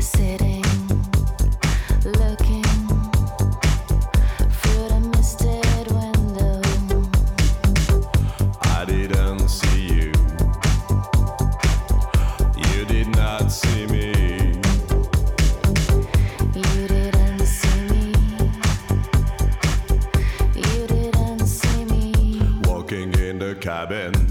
Sitting, cabin.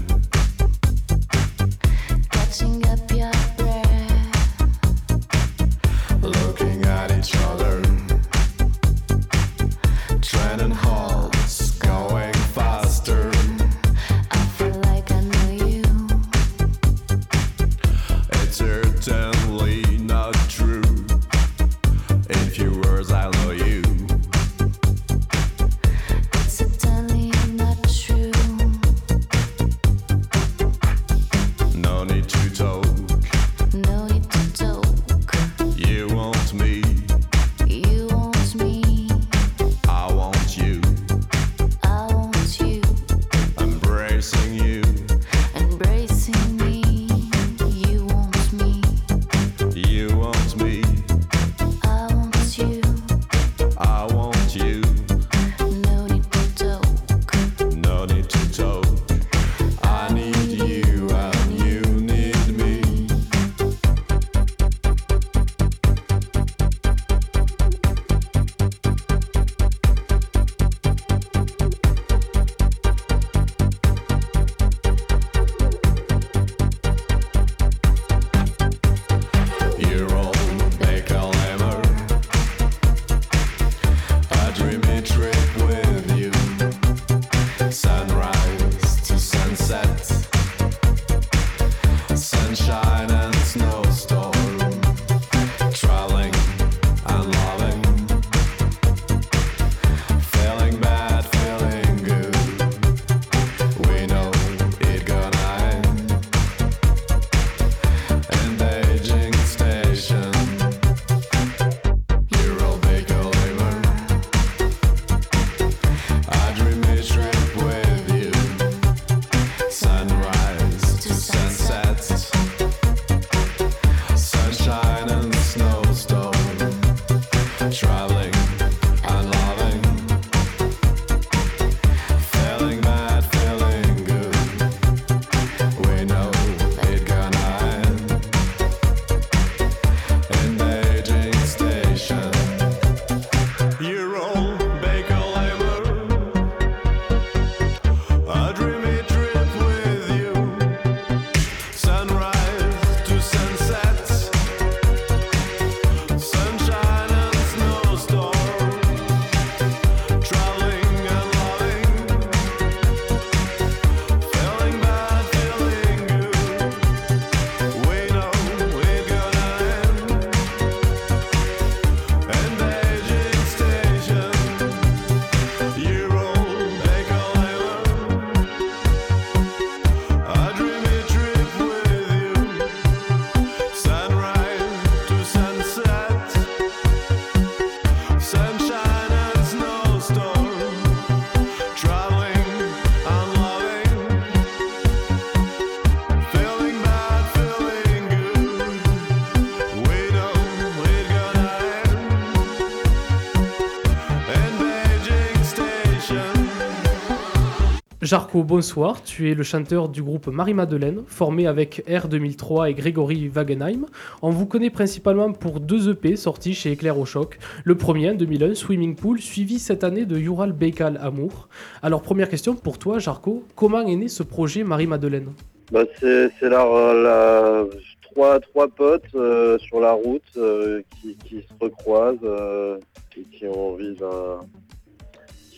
Jarko, bonsoir. Tu es le chanteur du groupe Marie-Madeleine, formé avec R 2003 et Grégory Wagenheim. On vous connaît principalement pour deux EP sortis chez Éclair au Choc. Le premier en 2001, Swimming Pool, suivi cette année de Ural Baikal Amour. Alors, première question pour toi, Jarko. Comment est né ce projet Marie-Madeleine? Bah, c'est la, trois, trois potes euh, sur la route euh, qui, qui se recroisent euh, et qui ont envie d'un-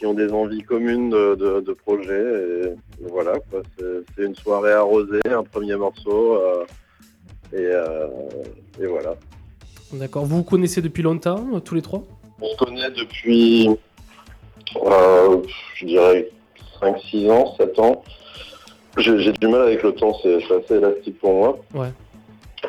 qui ont des envies communes de, de, de projet. Et, voilà, quoi. C'est une soirée arrosée, un premier morceau. euh, et, euh, et voilà. D'accord. Vous vous connaissez depuis longtemps, euh, tous les trois? On se connaît depuis, euh, je dirais, 5-6 ans, 7 ans. J'ai du mal avec le temps, c'est c'est assez élastique pour moi. Ouais.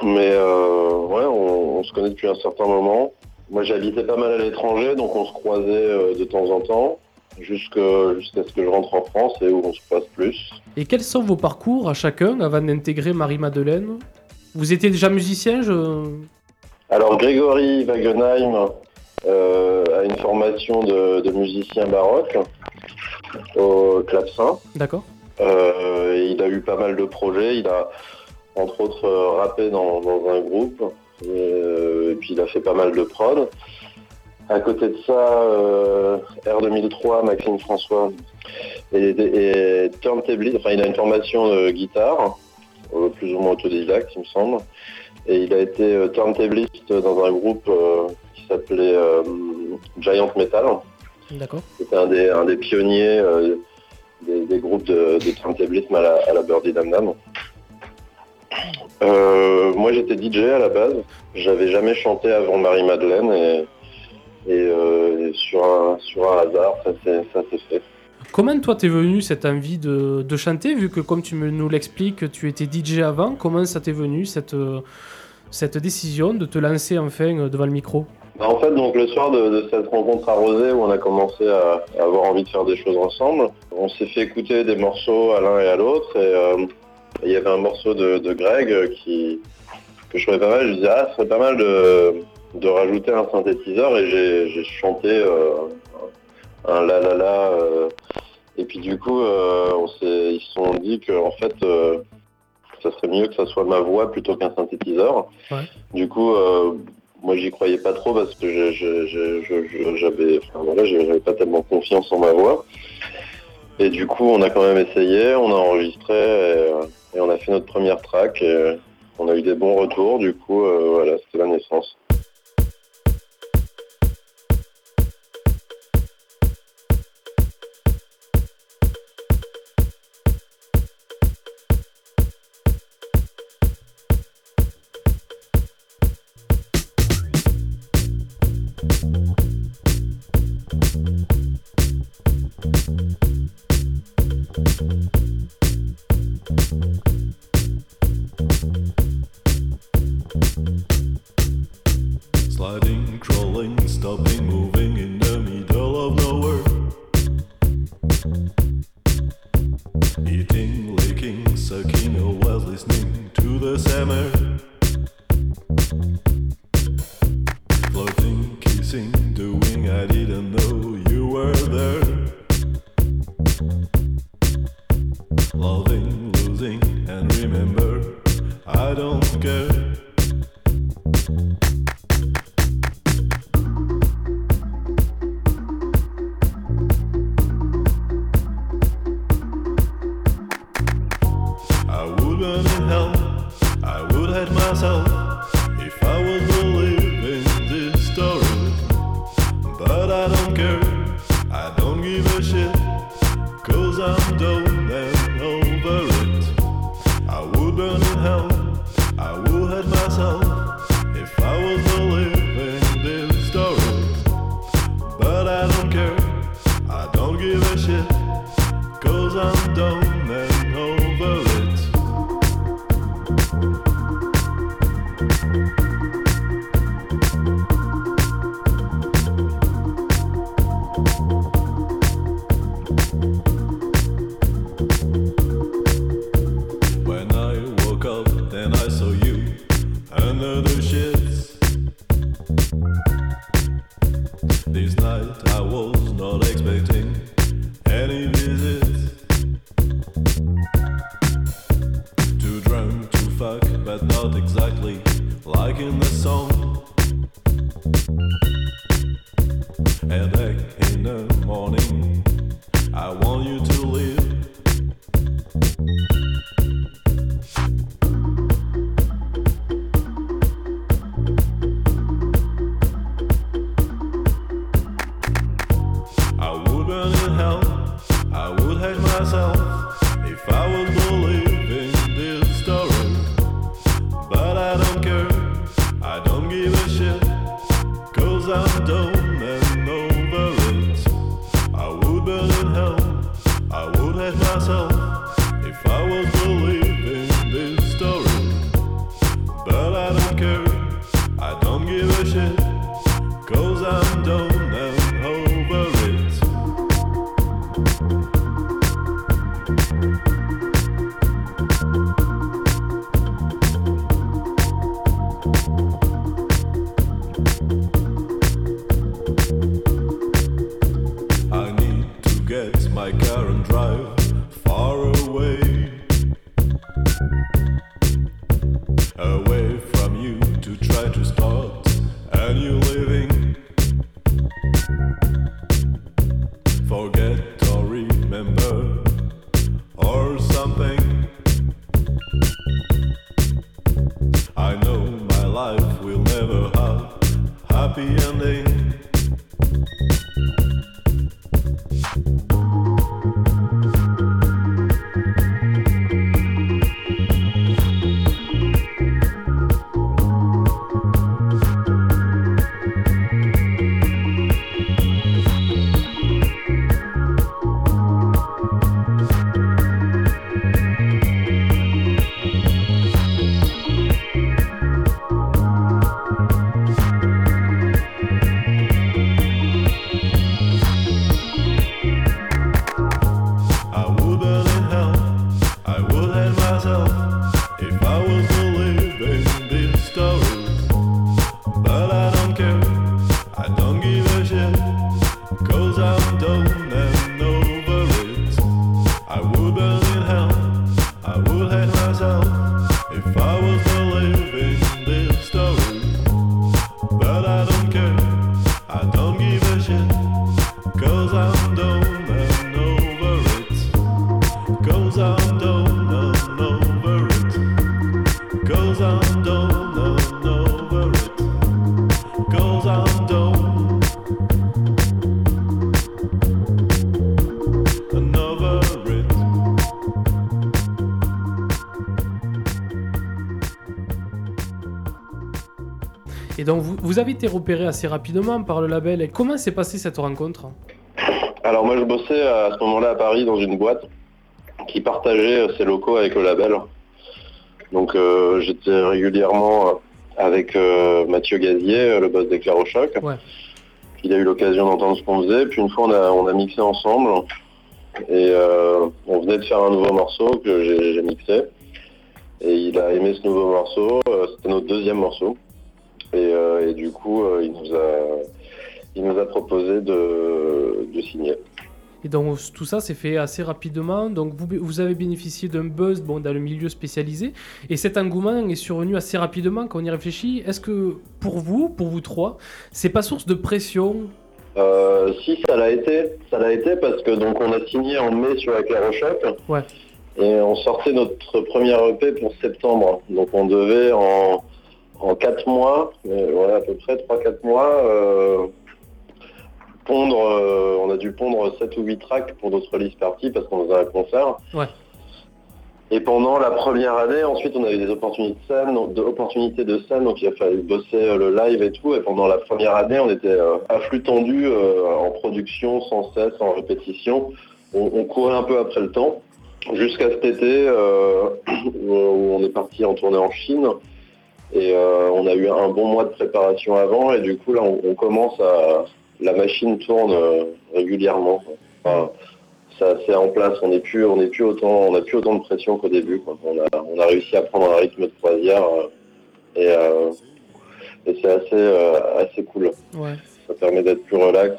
Mais euh, ouais, on, on se connaît depuis un certain moment. Moi, j'habitais pas mal à l'étranger, donc on se croisait euh, de temps en temps. Jusqu'à ce que je rentre en France et où on se passe plus. Et quels sont vos parcours à chacun avant d'intégrer Marie-Madeleine? Vous étiez déjà musicien je... Alors Grégory Wagenheim euh, a une formation de, de musicien baroque au clavecin. D'accord. Euh, et il a eu pas mal de projets. Il a entre autres euh, rappé dans, dans un groupe. Euh, et puis il a fait pas mal de prod. À côté de ça, euh, R2003, Maxime François est, est turntabliste. Enfin, il a une formation de guitare, euh, plus ou moins autodidacte, il me semble. Et il a été euh, turntabliste dans un groupe euh, qui s'appelait Giant Metal. D'accord. C'était un des, un des pionniers des, des groupes de, de turntablisme à la, à la Birdie Dam Dam. Moi j'étais DJ à la base, j'avais jamais chanté avant Marie-Madeleine et, et, euh, et sur, un, sur un hasard ça s'est fait. Comment toi t'es venu cette envie de, de chanter vu que comme tu me, nous l'expliques tu étais DJ avant Comment ça t'est venu cette, cette décision de te lancer enfin devant le micro? Bah, en fait donc le soir de, de cette rencontre à Rosé où on a commencé à, à avoir envie de faire des choses ensemble, on s'est fait écouter des morceaux à l'un et à l'autre et euh, il y avait un morceau de, de Greg euh, qui, que je trouvais pas mal, je disais ah ce serait pas mal de, de rajouter un synthétiseur et j'ai chanté euh, un la la la euh, et puis du coup euh, on ils se sont dit que en fait ça serait mieux que ça soit ma voix plutôt qu'un synthétiseur. Ouais. Du coup moi j'y croyais pas trop parce que j'avais enfin, voilà, j'avais pas tellement confiance en ma voix. Et du coup on a quand même essayé, on a enregistré et, et on a fait notre première track et on a eu des bons retours, du coup euh, voilà, c'était la naissance. run and help. Headache away. Vous, avez été repéré assez rapidement par le label. Et comment s'est passée cette rencontre Alors moi je bossais à ce moment-là à Paris dans une boîte qui partageait euh, ses locaux avec le label. Donc euh, j'étais régulièrement euh, avec euh, Mathieu Gazier, le boss d'Éclair au choc. Ouais. Il a eu l'occasion d'entendre ce qu'on faisait, puis une fois on a, on a mixé ensemble et euh, on venait de faire un nouveau morceau que j'ai mixé. Et il a aimé ce nouveau morceau, c'était notre deuxième morceau. Et, euh, et du coup euh, il, nous a, il nous a proposé de, de signer. Et donc tout ça s'est fait assez rapidement. Donc vous, vous avez bénéficié d'un buzz bon, dans le milieu spécialisé. Et cet engouement est survenu assez rapidement quand on y réfléchit. Est-ce que pour vous, pour vous trois, c'est pas source de pression? Euh, si ça l'a été, ça l'a été parce que donc on a signé en mai sur Éclair au choc. Ouais. Et on sortait notre première EP pour septembre. Donc on devait en, en 4 mois, euh, ouais, à peu près 3-4 mois, euh, pondre, euh, on a dû pondre 7 ou 8 tracks pour notre release party parce qu'on faisait un concert. Ouais. Et pendant la première année, ensuite on a eu des opportunités de scène, donc- de, opportunités de scène, donc il a fallu bosser euh, le live et tout. Et pendant la première année, on était à flux tendu, en production, sans cesse, en répétition. On, on courait un peu après le temps, jusqu'à cet été où on est parti en tournée en Chine. Et euh, on a eu un bon mois de préparation avant, et du coup là on, on commence à... La machine tourne euh, régulièrement. Enfin, ça c'est en place, on n'est plus, on n'est plus autant, on n'a plus autant de pression qu'au début. quoi. On, a, on a réussi à prendre un rythme de croisière euh, et, et c'est assez, assez cool. Ouais. Ça permet d'être plus relax.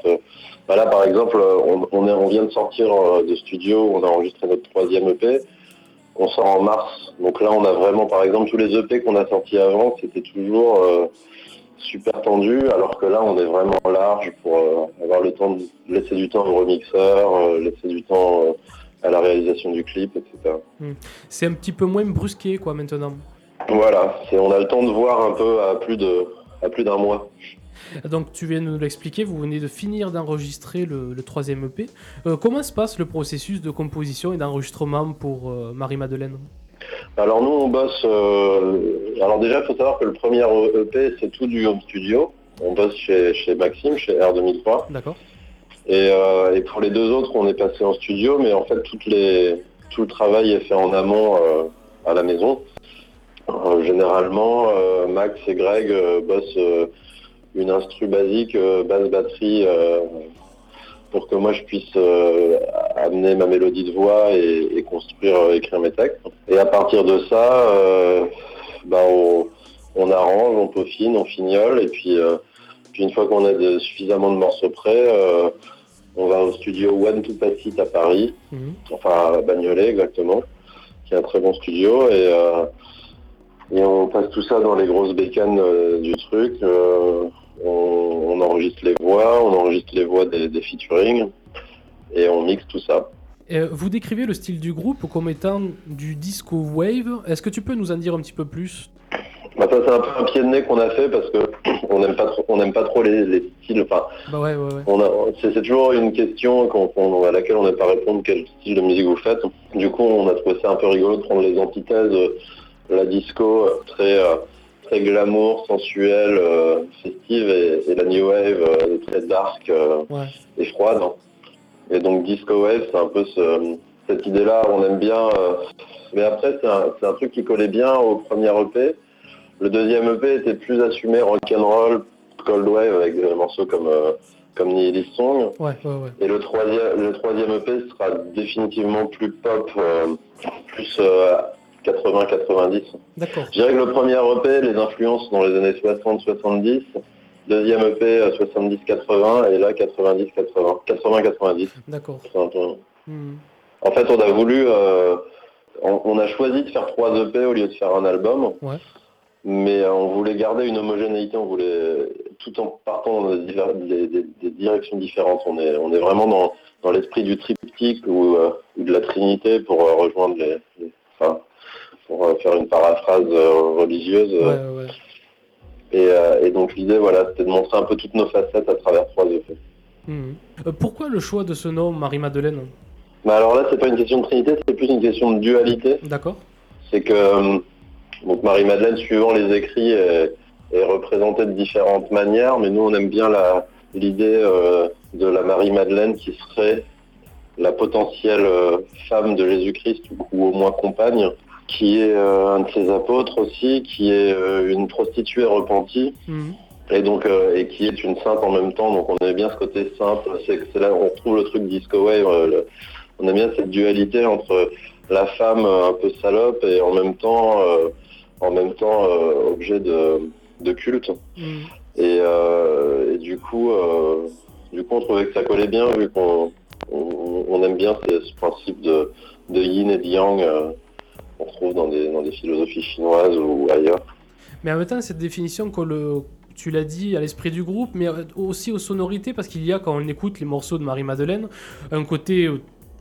Bah là par exemple, on, on, est, on vient de sortir de studio, on a enregistré notre troisième EP. On sort en mars, donc là on a vraiment, par exemple, tous les EP qu'on a sortis avant, c'était toujours euh, super tendu, alors que là on est vraiment large pour euh, avoir le temps de laisser du temps au remixeur, euh, laisser du temps à la réalisation du clip, etc. C'est un petit peu moins brusqué quoi maintenant. Voilà, on a le temps de voir un peu à plus de à plus d'un mois. Donc tu viens de nous l'expliquer, vous venez de finir d'enregistrer le, le troisième EP. Euh, comment se passe le processus de composition et d'enregistrement pour euh, Marie-Madeleine? Alors nous on bosse. euh, alors déjà il faut savoir que le premier EP c'est tout du home studio. On bosse chez, chez Maxime, chez R2003. D'accord Et, et pour les deux autres on est passé en studio, mais en fait toutes les, tout le travail est fait en amont à la maison. Généralement Max et Greg bossent une instru basique, euh, basse batterie, euh, pour que moi je puisse euh, amener ma mélodie de voix et, et construire, écrire mes textes. Et à partir de ça, bah, on, on arrange, on peaufine, on fignole, et puis, puis une fois qu'on a de- suffisamment de morceaux prêts, on va au studio One to Pass It à Paris, Mhm. enfin à Bagnolet exactement, qui est un très bon studio, et, euh, et on passe tout ça dans les grosses bécanes euh, du truc. euh, on, on enregistre les voix, on enregistre les voix des, des featuring, et on mixe tout ça. Euh, vous décrivez le style du groupe comme étant du disco wave. Est-ce que tu peux nous en dire un petit peu plus? Bah, ça c'est un peu un pied de nez qu'on a fait parce que on n'aime pas trop, on n'aime pas trop les, les styles. Enfin, Bah ouais, ouais, c'est, toujours une question à laquelle on n'a pas répondre quel style de musique vous faites. Du coup, on a trouvé ça un peu rigolo de prendre les antithèses, euh, la disco euh, très euh, très glamour, sensuelle, euh, festive, et, et la new wave euh, très dark euh, Ouais. et froide. Et donc disco wave, c'est un peu ce- cette idée-là, on aime bien. mais après, c'est un, truc qui collait bien au premier EP. Le deuxième EP était plus assumé rock'n'roll, cold wave avec des morceaux comme comme Nihilist Song. Ouais, ouais, ouais. Et le troisième, le troisième EP sera définitivement plus pop, euh, plus euh, 80-90. D'accord. Je dirais que le premier EP, les influences dans les années 60-70, deuxième EP euh, 70-80 et là 90-80, 80-90. D'accord. Mhm. En fait, on a voulu, euh, on, on a choisi de faire trois EP au lieu de faire un album. Ouais. Mais euh, on voulait garder une homogénéité, on voulait, tout en partant dans des, diver- des- des- des directions différentes. On est, on est vraiment dans, dans l'esprit du triptyque ou, euh, ou de la trinité pour euh, rejoindre les, les- enfin, pour euh, faire une paraphrase euh, religieuse. Ouais, euh, ouais. Et, euh, et donc l'idée, voilà, c'était de montrer un peu toutes nos facettes à travers trois. Mhm. Euh, pourquoi le choix de ce nom, Marie-Madeleine? Mais alors là, c'est pas une question de trinité, c'est plus une question de dualité. D'accord c'est que donc Marie-Madeleine, suivant les écrits, est, est représentée de différentes manières, mais nous on aime bien l'idée euh, de la Marie-Madeleine qui serait la potentielle femme de Jésus-Christ ou au moins compagne, qui est euh, un de ses apôtres aussi, qui est euh, une prostituée repentie Mhm. et donc euh, et qui est une sainte en même temps. Donc on aime bien ce côté simple. C'est là où on retrouve le truc disco wave. euh, le- on aime bien cette dualité entre la femme euh, un peu salope et en même temps en même temps objet de, de culte. Mhm. Et, et du coup, du coup, on trouvait que ça collait bien vu qu'on on, on aime bien ce, ce principe de, de yin et de yang qu'on trouve dans des, dans des philosophies chinoises ou ailleurs. Mais en même temps, cette définition colle, euh, tu l'as dit, à l'esprit du groupe, mais aussi aux sonorités, parce qu'il y a, quand on écoute les morceaux de Marie-Madeleine, un côté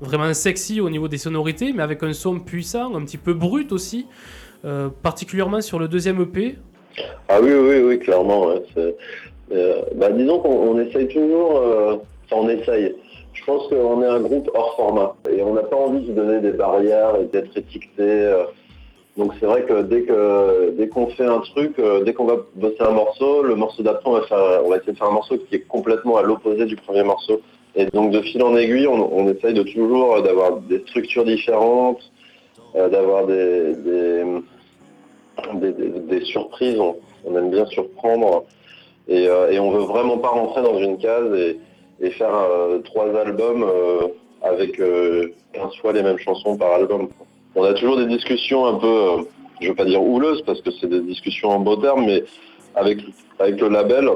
vraiment sexy au niveau des sonorités, mais avec un son puissant, un petit peu brut aussi, euh, particulièrement sur le deuxième EP. Ah oui, oui, oui, clairement. ouais, euh, bah, disons qu'on on essaye toujours, euh, on essaye. Je pense qu'on est un groupe hors format et on n'a pas envie de se donner des barrières et d'être étiqueté. euh. donc c'est vrai que dès qu'on fait un truc, euh, dès qu'on va bosser un morceau, le morceau d'après on va essayer de faire un morceau qui est complètement à l'opposé du premier morceau. Et donc de fil en aiguille, on, essaye de toujours euh, d'avoir des structures différentes, d'avoir des, surprises. On, aime bien surprendre et, et on veut vraiment pas rentrer dans une case et faire euh, trois albums euh, avec euh, 15 fois les mêmes chansons par album. On a toujours des discussions un peu, euh, je veux pas dire houleuses parce que c'est des discussions en beau terme, mais avec, avec le label,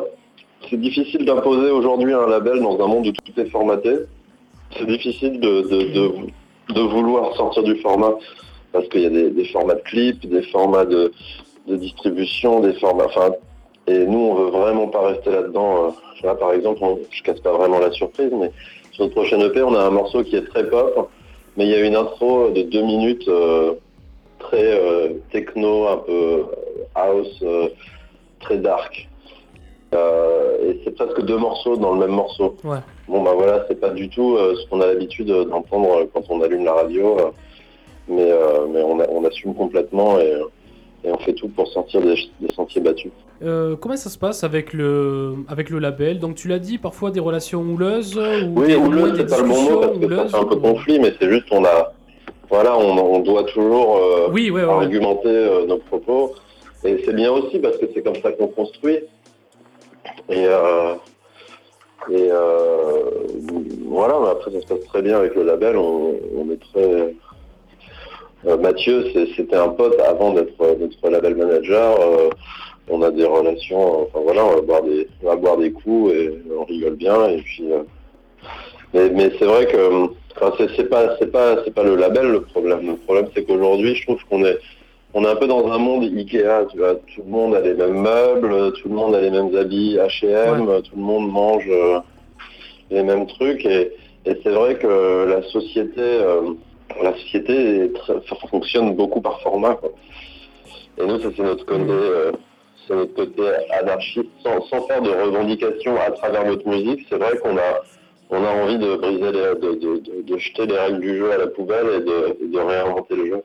c'est difficile d'imposer aujourd'hui un label dans un monde où tout est formaté. C'est difficile de, de, de, vouloir sortir du format parce qu'il y a des, formats de clips, des formats de, distribution, des formats. Et nous, on veut vraiment pas rester là-dedans. Euh. Là, par exemple, on- je casse pas vraiment la surprise, mais sur notre prochaine EP, on a un morceau qui est très pop, mais il y a une intro de deux minutes euh, très euh, techno, un peu euh, house, euh, très dark. Et c'est presque deux morceaux dans le même morceau. Ouais. Bon bah voilà, c'est pas du tout ce qu'on a l'habitude d'entendre quand on allume la radio, mais, mais on, a- on assume complètement et, et on fait tout pour sortir des, des sentiers battus. Euh, comment ça se passe avec le, avec le label? Donc tu l'as dit, parfois des relations houleuses ou Oui, des c'est pas le bon mot parce que ça fait un peu houleuses, ou- conflit, mais c'est juste qu'on a, voilà, on, on doit toujours euh, Oui, ouais, argumenter euh, nos propos. Et c'est bien aussi parce que c'est comme ça qu'on construit. Et, euh, et voilà, mais après ça se passe très bien avec le label. On, on est très. Euh, Mathieu, c'était un pote avant d'être d'être label manager. euh, on a des relations. Enfin voilà, on va boire des, on va boire des coups et on rigole bien. Et puis. euh, mais, mais c'est vrai que enfin, c'est pas c'est pas c'est pas le label le problème. Le problème c'est qu'aujourd'hui je trouve qu'on est on est un peu dans un monde Ikea, tu vois, tout le monde a les mêmes meubles, tout le monde a les mêmes habits H&M, tout le monde mange euh, les mêmes trucs et, et c'est vrai que la société euh, la société est très- fonctionne beaucoup par format quoi. Et nous ça c'est notre côté euh, c'est notre côté anarchiste sans, sans faire de revendications à travers notre musique, c'est vrai qu'on a on a envie de briser les, de, de, de- de jeter les règles du jeu à la poubelle et de, et de réinventer le jeu.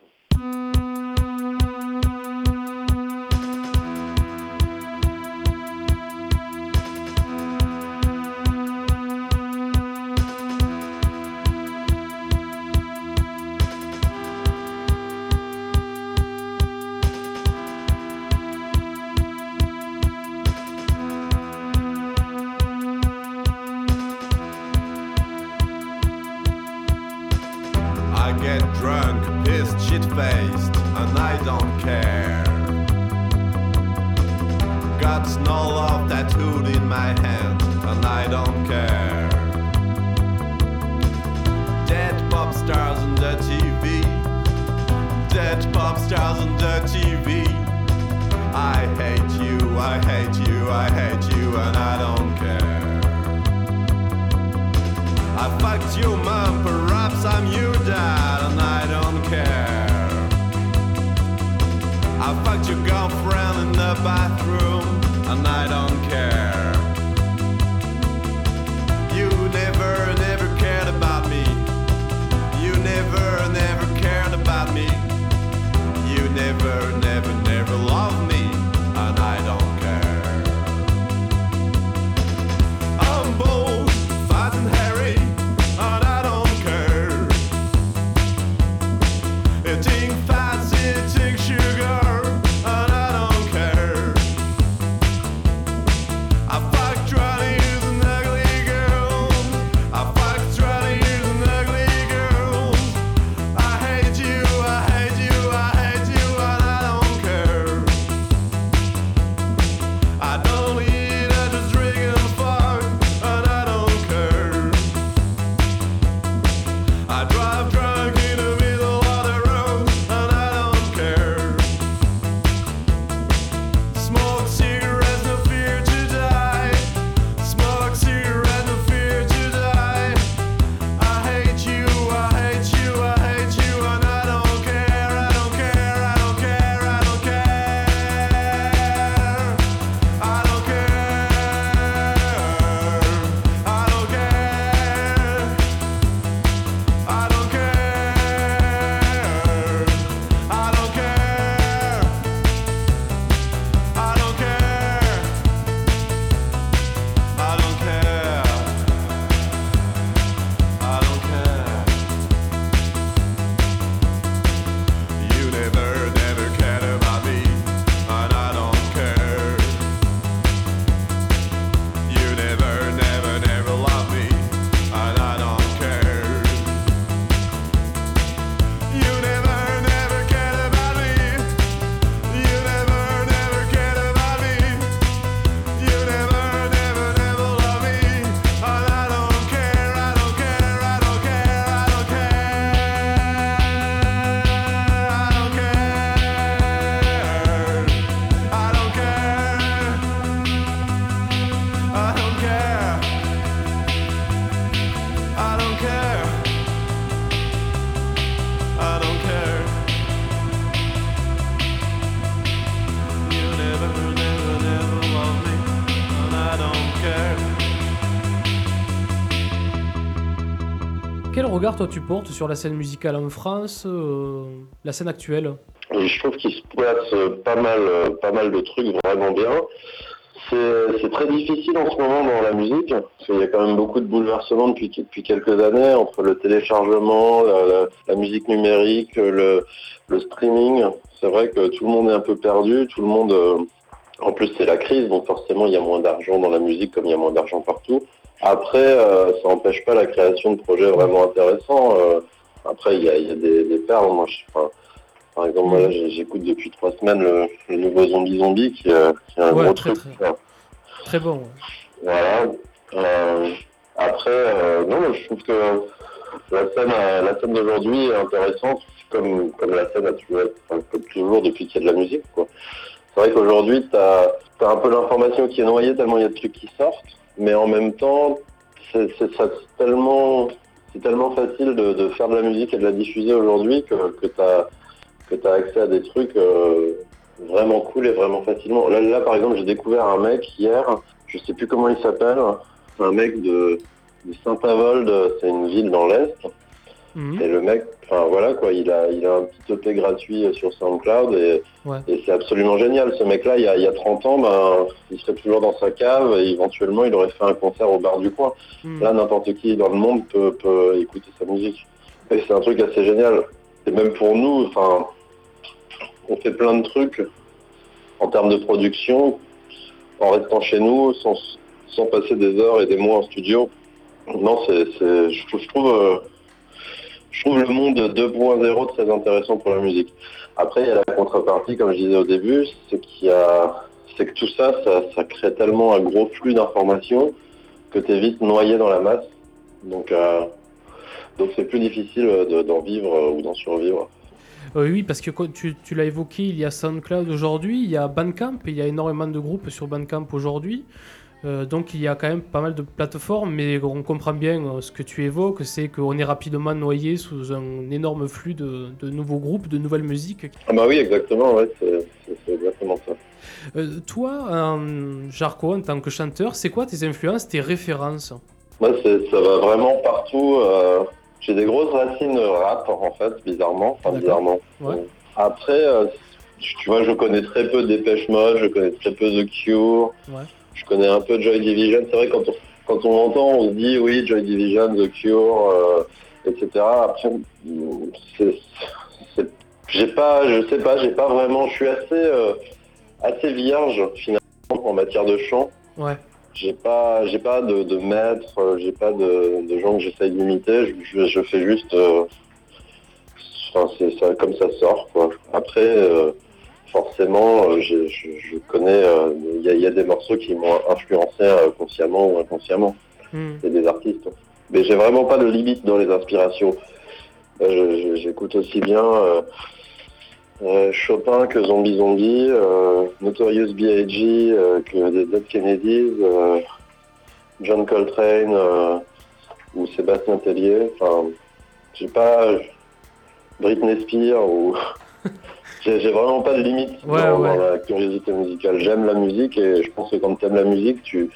Regard toi tu portes sur la scène musicale en France, euh, la scène actuelle je trouve qu'il se place euh, pas mal, euh, pas mal de trucs vraiment bien. C'est très difficile en ce moment dans la musique, parce qu'il y a quand même beaucoup de bouleversements depuis, quelques années, entre le téléchargement, la, musique numérique, le, streaming. C'est vrai que tout le monde est un peu perdu, tout le monde... en plus, c'est la crise, donc forcément, il y a moins d'argent dans la musique, comme il y a moins d'argent partout. Après, euh, ça n'empêche pas la création de projets vraiment intéressants. euh, après, il y a, il y a des, des perles. Moi, je, enfin, par exemple, moi, là, j'écoute depuis trois semaines le, le nouveau Zombie Zombie, qui, euh, qui est un Ouais, gros très, truc. très. bon. ouais. Voilà. Euh, après, euh, non, je trouve que la scène, la scène d'aujourd'hui est intéressante, comme, comme la scène a toujours, été- enfin, comme toujours depuis qu'il y a de la musique. quoi. C'est vrai qu'aujourd'hui, tu as, un peu l'information qui est noyée tellement il y a de trucs qui sortent, mais en même temps, c'est tellement, tellement facile de, faire de la musique et de la diffuser aujourd'hui que, que tu as, que accès à des trucs euh, vraiment cool et vraiment facilement. Là, là par exemple, j'ai découvert un mec hier, je sais plus comment il s'appelle, un mec de Saint-Avold, c'est une ville dans l'Est. Mhm. Et le mec, enfin voilà quoi, il a, il a un petit EP gratuit euh, sur SoundCloud et, Ouais. et c'est absolument génial. Ce mec-là, il y a, il y a 30 ans, ben, il serait toujours dans sa cave et éventuellement il aurait fait un concert au bar du coin. Mhm. Là, n'importe qui dans le monde peut, peut écouter sa musique. Et c'est un truc assez génial. Et même pour nous, enfin, on fait plein de trucs en termes de production en restant chez nous sans, sans passer des heures et des mois en studio. Non, c'est, c'est, je, trouve- je trouve, euh, je trouve le monde 2.0 très intéressant pour la musique. Après, il y a la contrepartie, comme je disais au début, c'est que tout ça, ça, crée tellement un gros flux d'informations que tu es vite noyé dans la masse. Donc, euh, donc c'est plus difficile de- d'en vivre euh, ou d'en survivre. Euh, oui, parce que tu, tu l'as évoqué, il y a SoundCloud aujourd'hui, il y a Bandcamp, il y a énormément de groupes sur Bandcamp aujourd'hui. Euh, donc il y a quand même pas mal de plateformes, mais on comprend bien euh, ce que tu évoques, c'est qu'on est rapidement noyé sous un énorme flux de, de nouveaux groupes, de nouvelles musiques. Ah bah oui, exactement, ouais, c'est, exactement ça. Euh, toi, Jarko, en tant que chanteur, c'est quoi tes influences, tes références? Moi, ça va vraiment partout. j'ai des grosses racines rap, en fait, bizarrement. Enfin, bizarrement. Ouais. Après, tu vois, je connais très peu Dépêche Mode, je connais très peu The Cure. Ouais. Je connais un peu Joy Division. C'est vrai, quand on, quand on entend, on se dit, oui, Joy Division, The Cure, euh, etc. Après, j'ai pas, je sais pas, j'ai pas vraiment, je suis assez, euh, assez vierge, finalement, en matière de chant. Ouais. J'ai pas, j'ai pas de, de maître, euh, j'ai pas de, de gens que j'essaye d'imiter. Je, je, je fais juste, euh, enfin, c'est ça, comme ça sort quoi. Après, forcément, euh, je, je, je connais, euh, il y, a, il y a des morceaux qui m'ont influencé euh, consciemment ou inconsciemment. Hmm. C'est des artistes. Mais j'ai vraiment pas de limite dans les inspirations. J'écoute aussi bien Chopin que Zombie Zombie, Notorious B.I.G. que des Dead Kennedys, John Coltrane ou Sébastien Tellier. Enfin, j'ai pas Britney Spears ou j'ai vraiment pas de limite Ouais, dans, ouais. dans la curiosité musicale. J'aime la musique et je pense que quand tu aimes la musique, tu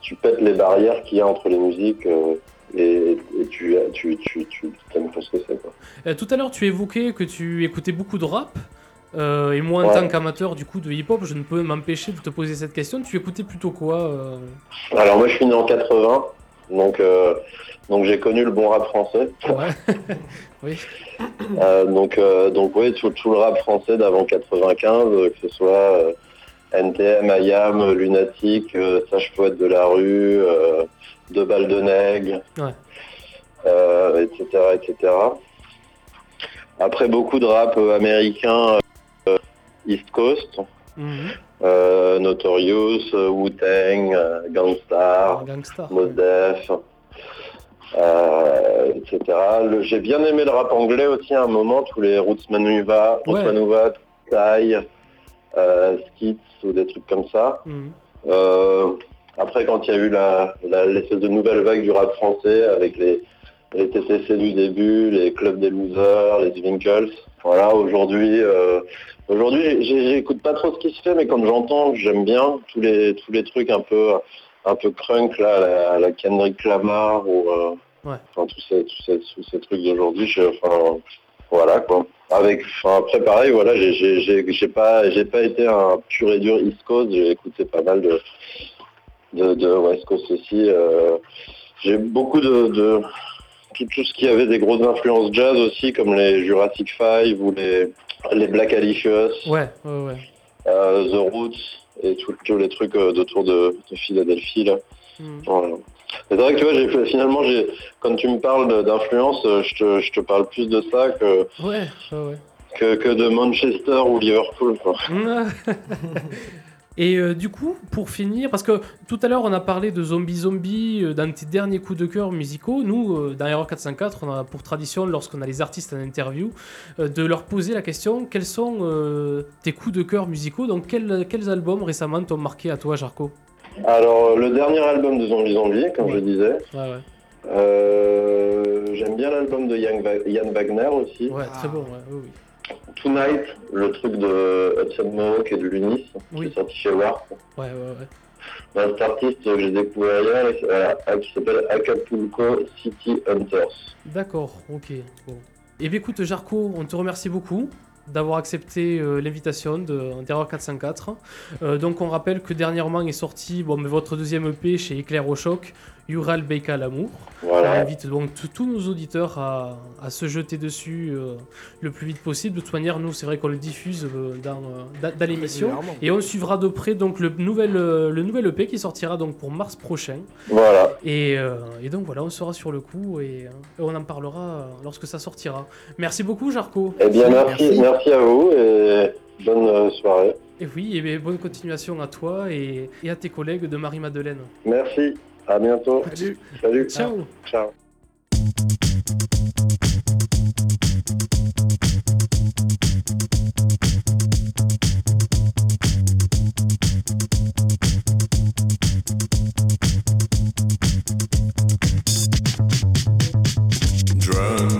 tu pètes les barrières qu'il y a entre les musiques euh, et, et tu, tu, tu, tu aimes ce que c'est. quoi. Euh, tout à l'heure, tu évoquais que tu écoutais beaucoup de rap. euh, et moi, en Ouais. tant qu'amateur du coup de hip-hop, je ne peux m'empêcher de te poser cette question. Tu écoutais plutôt quoi Alors moi je suis né en 80, donc, euh, donc j'ai connu le bon rap français. Ouais. oui. Euh, donc euh, donc oui, tout, tout le rap français d'avant 95, euh, que ce soit NTM, IAM, Lunatic, Sage Poète de la rue, Deux balles de nègre, Ouais. etc., etc. Après beaucoup de rap américain East Coast, Mhm. euh, Notorious, euh, Wu-Tang, euh, Gangstar, Gangstar. Mos Def, euh, etc. J'ai bien aimé le rap anglais aussi à un moment, tous les Roots Manuva, Roots Ouais. Manuva, euh, Skits ou des trucs comme ça. Mhm. Euh, après, quand il y a eu la, la- l'espèce de nouvelle vague du rap français avec les, les TTC du début, les clubs des losers, les Winkles, voilà, aujourd'hui, euh, aujourd'hui, j'écoute pas trop ce qui se fait, mais quand j'entends, j'aime bien tous les tous les trucs un peu un peu crunk là, la, Kendrick Lamar ou euh, Ouais. Enfin, tous ces, tous ces, tous ces trucs d'aujourd'hui, enfin, voilà quoi. Avec, enfin, après pareil, voilà, j'ai- pas, j'ai pas été un pur et dur East Coast, j'ai écouté pas mal de, de, de West Coast aussi. euh, j'ai beaucoup de, de tout, tout ce qui avait des grosses influences jazz aussi, comme les Jurassic Five ou les, les Black Alicious, Ouais, ouais, ouais. euh, The Roots et tous les trucs euh, d'autour de, de Philadelphie là. Hmm. Voilà. C'est vrai que tu vois, finalement, j'ai, quand tu me parles d'influence, euh, je te, je te parle plus de ça que, ouais. que, que de Manchester ou Liverpool. Quoi. Et euh, du coup, pour finir, parce que tout à l'heure on a parlé de Zombie Zombie euh, dans tes derniers coups de cœur musicaux, nous, euh, dans Error 404, on a pour tradition, lorsqu'on a les artistes en interview, euh, de leur poser la question quels sont euh, tes coups de cœur musicaux? Donc, quels, quels albums récemment t'ont marqué à toi, Jarko? Alors, le dernier album de Zombie Zombie, comme je disais, Ouais, ouais. euh, j'aime bien l'album de Yann, Wagner aussi. Ouais, très bon, ouais, oui, oui. Tonight, le truc de Hudson Mohawk et de Lunis, Oui. qui est sorti chez Warp. Ouais, ouais, ouais. Un cet artiste que j'ai découvert hier, euh, qui s'appelle Acapulco City Hunters. D'accord, ok. Bon. Eh bien écoute Jarko, on te remercie beaucoup d'avoir accepté euh, l'invitation de- d'Erreur 404. Euh, donc on rappelle que dernièrement est sorti bon, mais votre deuxième EP chez Éclair au Choc, Ural Beika l'amour. On Voilà. invite donc tous nos auditeurs à, à se jeter dessus euh, le plus vite possible. De toute manière, nous c'est vrai qu'on le diffuse euh, dans, euh, dans- l'émission. Et on suivra de près donc le nouvel, euh, le nouvel EP qui sortira donc pour mars prochain. Voilà. Et, euh, et donc voilà, on sera sur le coup et, euh, et on en parlera lorsque ça sortira. Merci beaucoup, Jarko. Eh bien, merci, Merci. merci à vous et bonne soirée. Et oui, et bien, bonne continuation à toi et, et à tes collègues de Marie-Madeleine. Merci. À bientôt. Salut. Salut. Ciao. Ciao. Drunk.